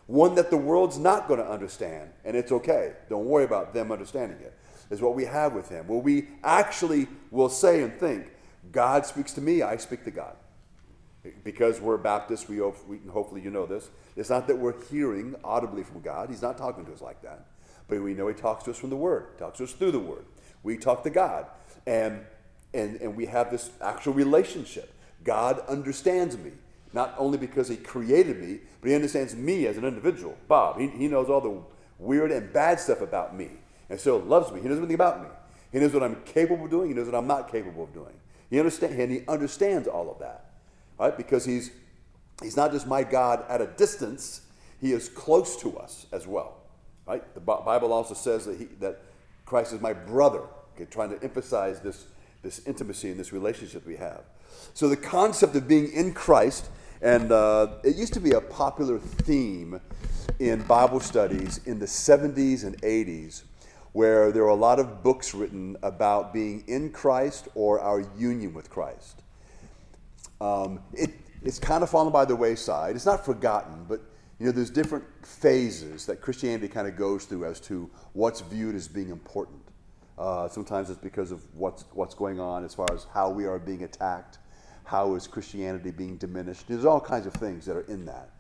one that the world's not going to understand, and it's okay. Don't worry about them understanding it. Is what we have with Him, where we actually will say and think, God speaks to me, I speak to God. Because we're Baptists, we, we hopefully you know this. It's not that we're hearing audibly from God. He's not talking to us like that. But we know He talks to us from the Word, he talks to us through the Word. We talk to God. And, and, and we have this actual relationship. God understands me, not only because He created me, but He understands me as an individual. Bob, He, he knows all the weird and bad stuff about me, and so loves me. He knows everything about me. He knows what I'm capable of doing. He knows what I'm not capable of doing. He understand, and he understands all of that right? Because he's, he's not just my God at a distance, he is close to us as well, right? The Bible also says that, he, that Christ is my brother, okay, trying to emphasize this, this intimacy and this relationship we have. So the concept of being in Christ, and uh, it used to be a popular theme in Bible studies in the 70s and 80s, where there were a lot of books written about being in Christ or our union with Christ. Um, it, it's kind of fallen by the wayside. It's not forgotten, but you know, there's different phases that Christianity kind of goes through as to what's viewed as being important. Uh, sometimes it's because of what's, what's going on as far as how we are being attacked, how is Christianity being diminished. There's all kinds of things that are in that.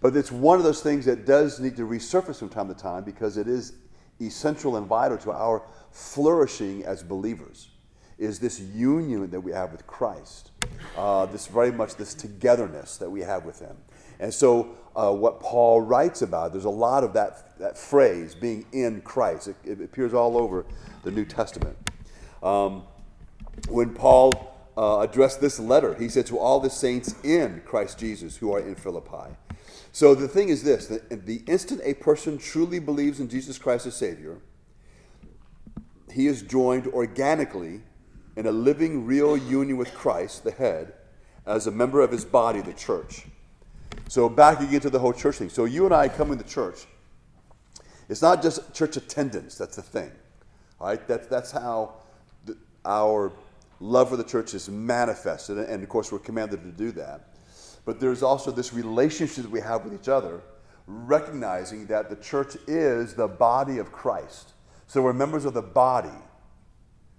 But it's one of those things that does need to resurface from time to time because it is essential and vital to our flourishing as believers is this union that we have with Christ, uh, this very much this togetherness that we have with Him. And so, uh, what Paul writes about, there's a lot of that, that phrase, being in Christ. It, it appears all over the New Testament. Um, when Paul uh, addressed this letter, he said, To all the saints in Christ Jesus who are in Philippi. So the thing is this the instant a person truly believes in Jesus Christ as Savior, he is joined organically in a living, real union with Christ, the head, as a member of his body, the church. So, back again to the whole church thing. So, you and I coming to church, it's not just church attendance, that's the thing. All right? That, that's how the, our love for the church is manifested. And, of course, we're commanded to do that. But there's also this relationship that we have with each other, recognizing that the church is the body of Christ. So, we're members of the body.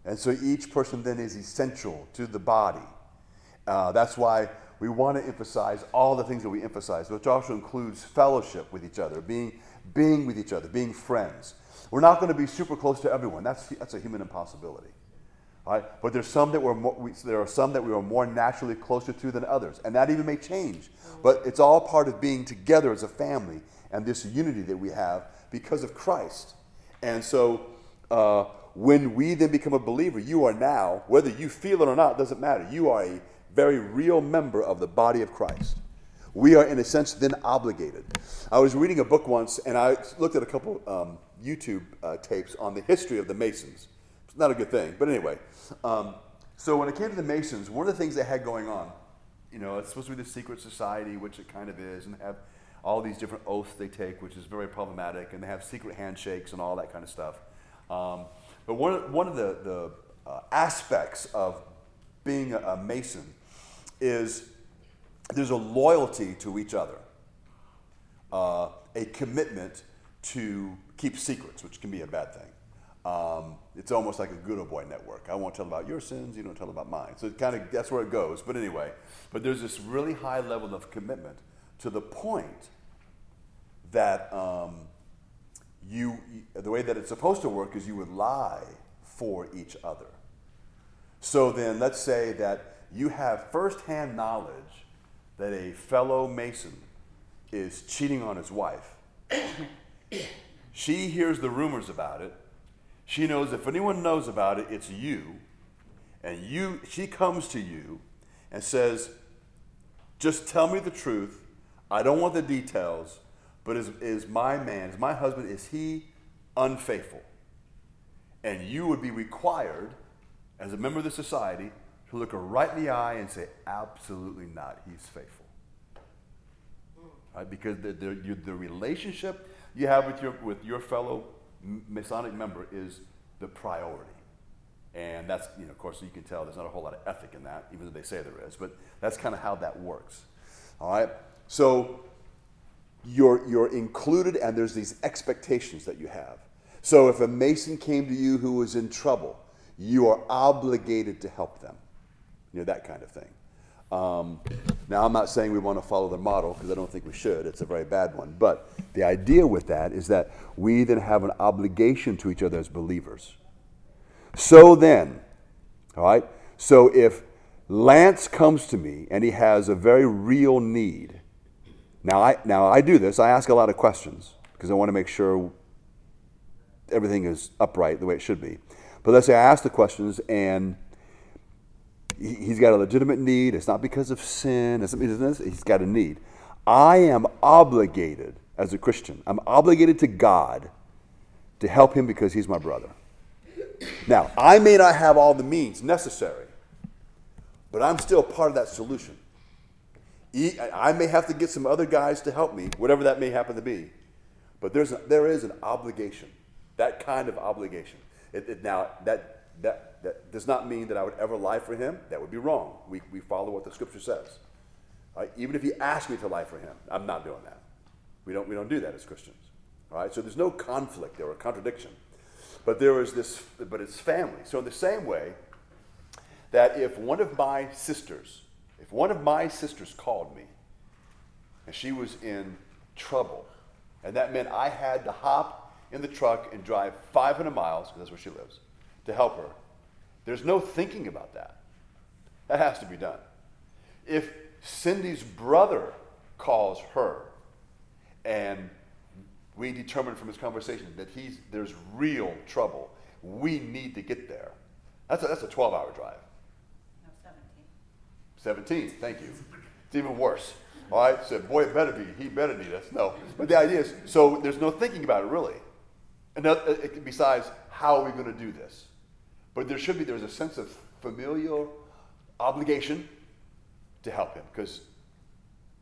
And so each person then is essential to the body. Uh, that's why we want to emphasize all the things that we emphasize, which also includes fellowship with each other, being, being with each other, being friends. We're not going to be super close to everyone. That's, that's a human impossibility. Right? But there's some that we're more, we, there are some that we are more naturally closer to than others, and that even may change. But it's all part of being together as a family and this unity that we have because of Christ. And so uh, when we then become a believer, you are now, whether you feel it or not, doesn't matter. You are a very real member of the body of Christ. We are, in a sense, then obligated. I was reading a book once, and I looked at a couple um, YouTube uh, tapes on the history of the Masons. It's not a good thing, but anyway. Um, so when it came to the Masons, one of the things they had going on, you know, it's supposed to be the secret society, which it kind of is, and they have all these different oaths they take, which is very problematic, and they have secret handshakes and all that kind of stuff. Um, but one, one of the, the uh, aspects of being a, a, Mason is there's a loyalty to each other, uh, a commitment to keep secrets, which can be a bad thing. Um, it's almost like a good old boy network. I won't tell about your sins, you don't tell about mine. So it kind of that's where it goes. But anyway, but there's this really high level of commitment to the point that um, you, the way that it's supposed to work is you would lie for each other. So then, let's say that you have firsthand knowledge that a fellow Mason is cheating on his wife. she hears the rumors about it. She knows if anyone knows about it, it's you. And you, she comes to you and says, Just tell me the truth. I don't want the details. But is, is my man, is my husband, is he unfaithful? And you would be required, as a member of the society, to look her right in the eye and say, absolutely not, he's faithful. Right? Because the, the, the relationship you have with your, with your fellow Masonic member is the priority. And that's, you know, of course, you can tell there's not a whole lot of ethic in that, even though they say there is, but that's kind of how that works. All right? So you're, you're included and there's these expectations that you have. So if a Mason came to you who was in trouble, you are obligated to help them. You know, that kind of thing. Um, now, I'm not saying we want to follow the model because I don't think we should. It's a very bad one. But the idea with that is that we then have an obligation to each other as believers. So then, all right, so if Lance comes to me and he has a very real need, now I, now I do this, I ask a lot of questions because I want to make sure everything is upright the way it should be. But let's say I ask the questions and he's got a legitimate need. It's not because of sin. It's, he's got a need. I am obligated as a Christian. I'm obligated to God to help him because he's my brother. Now, I may not have all the means necessary, but I'm still part of that solution. I may have to get some other guys to help me, whatever that may happen to be. But there's a, there is an obligation, that kind of obligation. It, it, now, that, that that does not mean that I would ever lie for him. That would be wrong. We, we follow what the scripture says. Right? Even if he asked me to lie for him, I'm not doing that. We don't, we don't do that as Christians. Right? So there's no conflict there or contradiction. But there is this, but it's family. So in the same way that if one of my sisters, if one of my sisters called me and she was in trouble, and that meant I had to hop in the truck and drive 500 miles, because that's where she lives, to help her, there's no thinking about that. That has to be done. If Cindy's brother calls her and we determine from his conversation that he's, there's real trouble, we need to get there. That's a, that's a 12 hour drive. No, 17. 17, thank you. It's even worse. All right, so boy, it better be. He better need us. No. But the idea is so there's no thinking about it really. And that, uh, besides, how are we going to do this? But there should be, there's a sense of familial obligation to help him because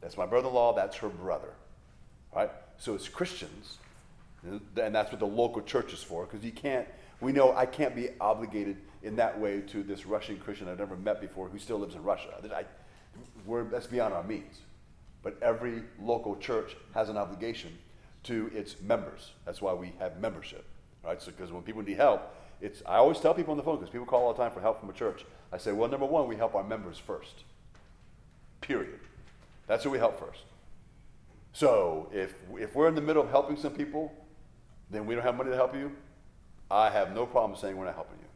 that's my brother in law, that's her brother. Right? So as Christians, and that's what the local church is for, because you can't, we know I can't be obligated in that way to this Russian Christian I've never met before who still lives in Russia. I, that's beyond our means. But every local church has an obligation to its members. That's why we have membership. Right? So because when people need help, it's, I always tell people on the phone, because people call all the time for help from a church. I say, well, number one, we help our members first. Period. That's who we help first. So if, if we're in the middle of helping some people, then we don't have money to help you, I have no problem saying we're not helping you.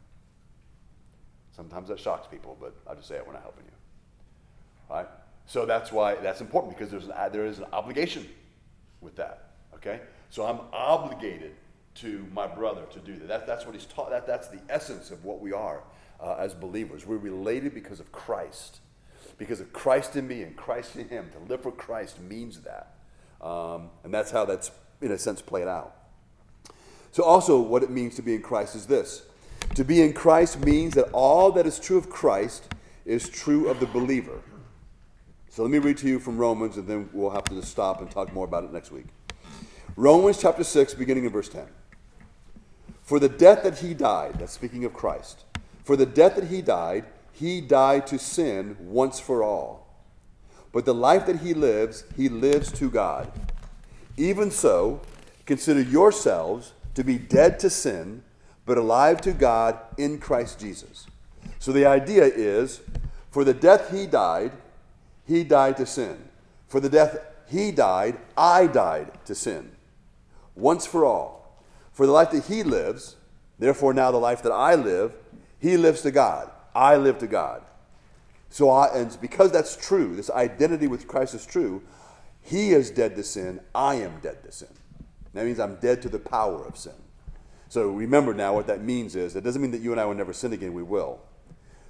Sometimes that shocks people, but I just say it, we're not helping you. Right? So that's why that's important because there's an, there is an obligation with that. Okay? So I'm obligated to my brother to do that. that that's what he's taught. That, that's the essence of what we are uh, as believers. We're related because of Christ. Because of Christ in me and Christ in him. To live for Christ means that. Um, and that's how that's, in a sense, played out. So, also, what it means to be in Christ is this to be in Christ means that all that is true of Christ is true of the believer. So, let me read to you from Romans, and then we'll have to stop and talk more about it next week. Romans chapter 6, beginning in verse 10. For the death that he died, that's speaking of Christ, for the death that he died, he died to sin once for all. But the life that he lives, he lives to God. Even so, consider yourselves to be dead to sin, but alive to God in Christ Jesus. So the idea is for the death he died, he died to sin. For the death he died, I died to sin. Once for all. For the life that he lives, therefore now the life that I live, he lives to God. I live to God. So I, and because that's true, this identity with Christ is true, he is dead to sin, I am dead to sin. That means I'm dead to the power of sin. So remember now what that means is it doesn't mean that you and I will never sin again, we will.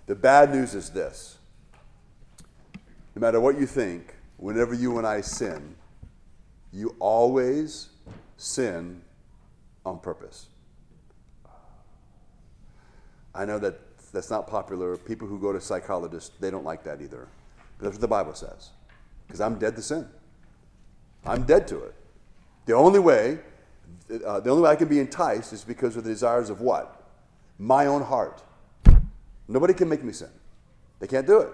The bad news is this no matter what you think, whenever you and I sin, you always sin on purpose. I know that that's not popular. People who go to psychologists, they don't like that either. But that's what the Bible says. Because I'm dead to sin. I'm dead to it. The only way, uh, the only way I can be enticed is because of the desires of what? My own heart. Nobody can make me sin. They can't do it.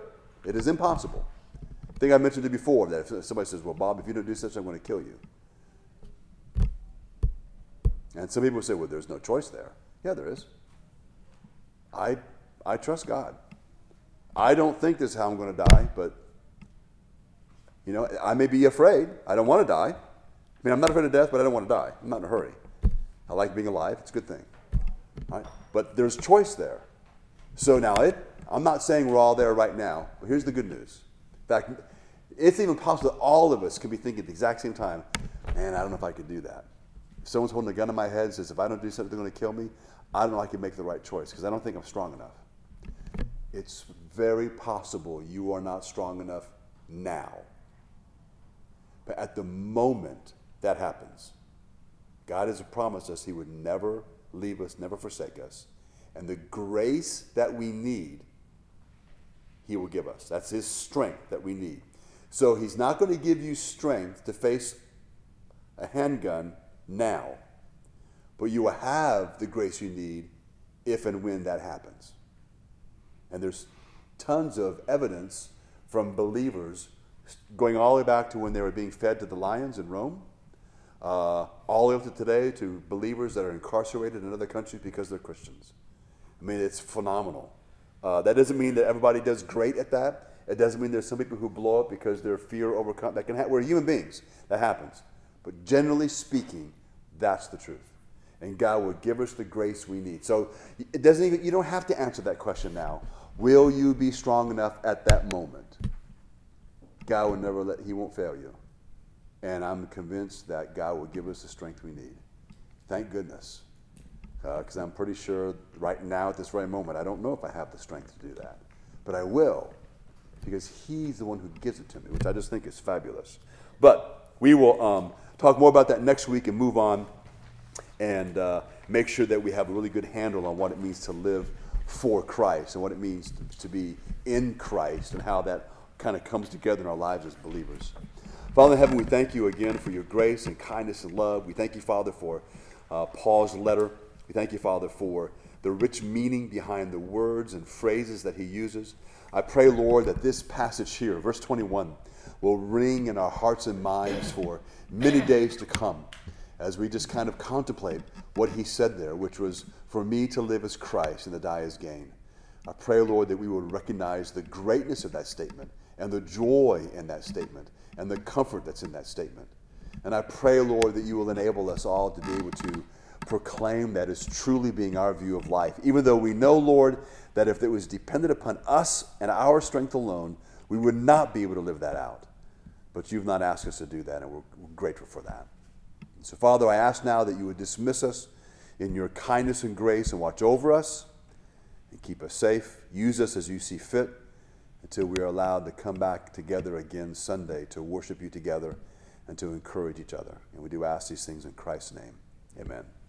It is impossible. I think I mentioned it before that if somebody says, Well, Bob, if you don't do such, I'm going to kill you. And some people say, well, there's no choice there. Yeah, there is. I, I trust God. I don't think this is how I'm going to die, but you know, I may be afraid. I don't want to die. I mean, I'm not afraid of death, but I don't want to die. I'm not in a hurry. I like being alive. It's a good thing. Right? But there's choice there. So now, it, I'm not saying we're all there right now, but here's the good news. In fact, it's even possible that all of us could be thinking at the exact same time, man, I don't know if I could do that. If someone's holding a gun to my head and says, if I don't do something, they're going to kill me, I don't know I can make the right choice because I don't think I'm strong enough. It's very possible you are not strong enough now. But at the moment that happens, God has promised us He would never leave us, never forsake us. And the grace that we need, He will give us. That's His strength that we need. So He's not going to give you strength to face a handgun now, but you will have the grace you need if and when that happens. And there's tons of evidence from believers going all the way back to when they were being fed to the lions in Rome, uh, all the way up to today to believers that are incarcerated in other countries because they're Christians. I mean, it's phenomenal. Uh, that doesn't mean that everybody does great at that. It doesn't mean there's some people who blow up because their fear overcome. That can. We're human beings. That happens. But generally speaking, that's the truth. And God will give us the grace we need. So it doesn't even. You don't have to answer that question now. Will you be strong enough at that moment? God will never let, He won't fail you. And I'm convinced that God will give us the strength we need. Thank goodness. Because uh, I'm pretty sure right now, at this very moment, I don't know if I have the strength to do that. But I will, because He's the one who gives it to me, which I just think is fabulous. But we will um, talk more about that next week and move on and uh, make sure that we have a really good handle on what it means to live for Christ and what it means to, be in Christ and how that kind of comes together in our lives as believers. Father in heaven, we thank you again for your grace and kindness and love. We thank you, Father, for uh, Paul's letter. We thank you, Father, for the rich meaning behind the words and phrases that he uses. I pray, Lord, that this passage here, verse 21, will ring in our hearts and minds for many days to come as we just kind of contemplate what he said there, which was, For me to live as Christ and to die as gain. I pray, Lord, that we will recognize the greatness of that statement and the joy in that statement and the comfort that's in that statement. And I pray, Lord, that you will enable us all to be able to proclaim that as truly being our view of life, even though we know, Lord, that if it was dependent upon us and our strength alone, we would not be able to live that out. But you've not asked us to do that, and we're grateful for that. So, Father, I ask now that you would dismiss us in your kindness and grace and watch over us and keep us safe. Use us as you see fit until we are allowed to come back together again Sunday to worship you together and to encourage each other. And we do ask these things in Christ's name. Amen.